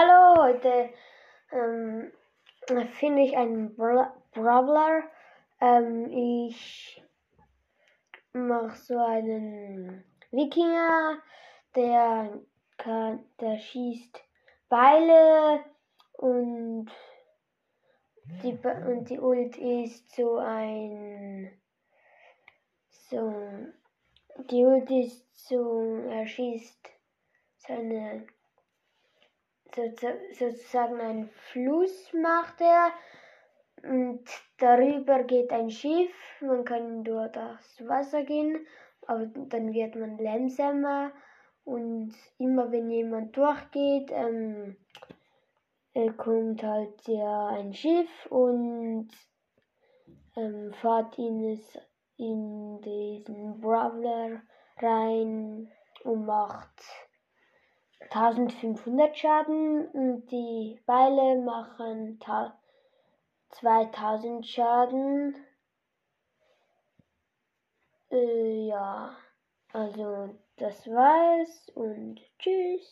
Hallo, heute ähm, finde ich einen Bra Brawler. Ähm, ich mache so einen Wikinger, der kann, der schießt Beile und die, und die Ult ist so ein so die Ult ist so er schießt seine sozusagen ein Fluss macht er und darüber geht ein Schiff. Man kann dort aufs Wasser gehen, aber dann wird man langsamer und immer wenn jemand durchgeht, ähm, äh, kommt halt ja ein Schiff und ähm, fahrt in, in diesen Brawler rein und macht 1500 Schaden und die Beile machen 2000 Schaden. Äh, ja, also das war's und tschüss.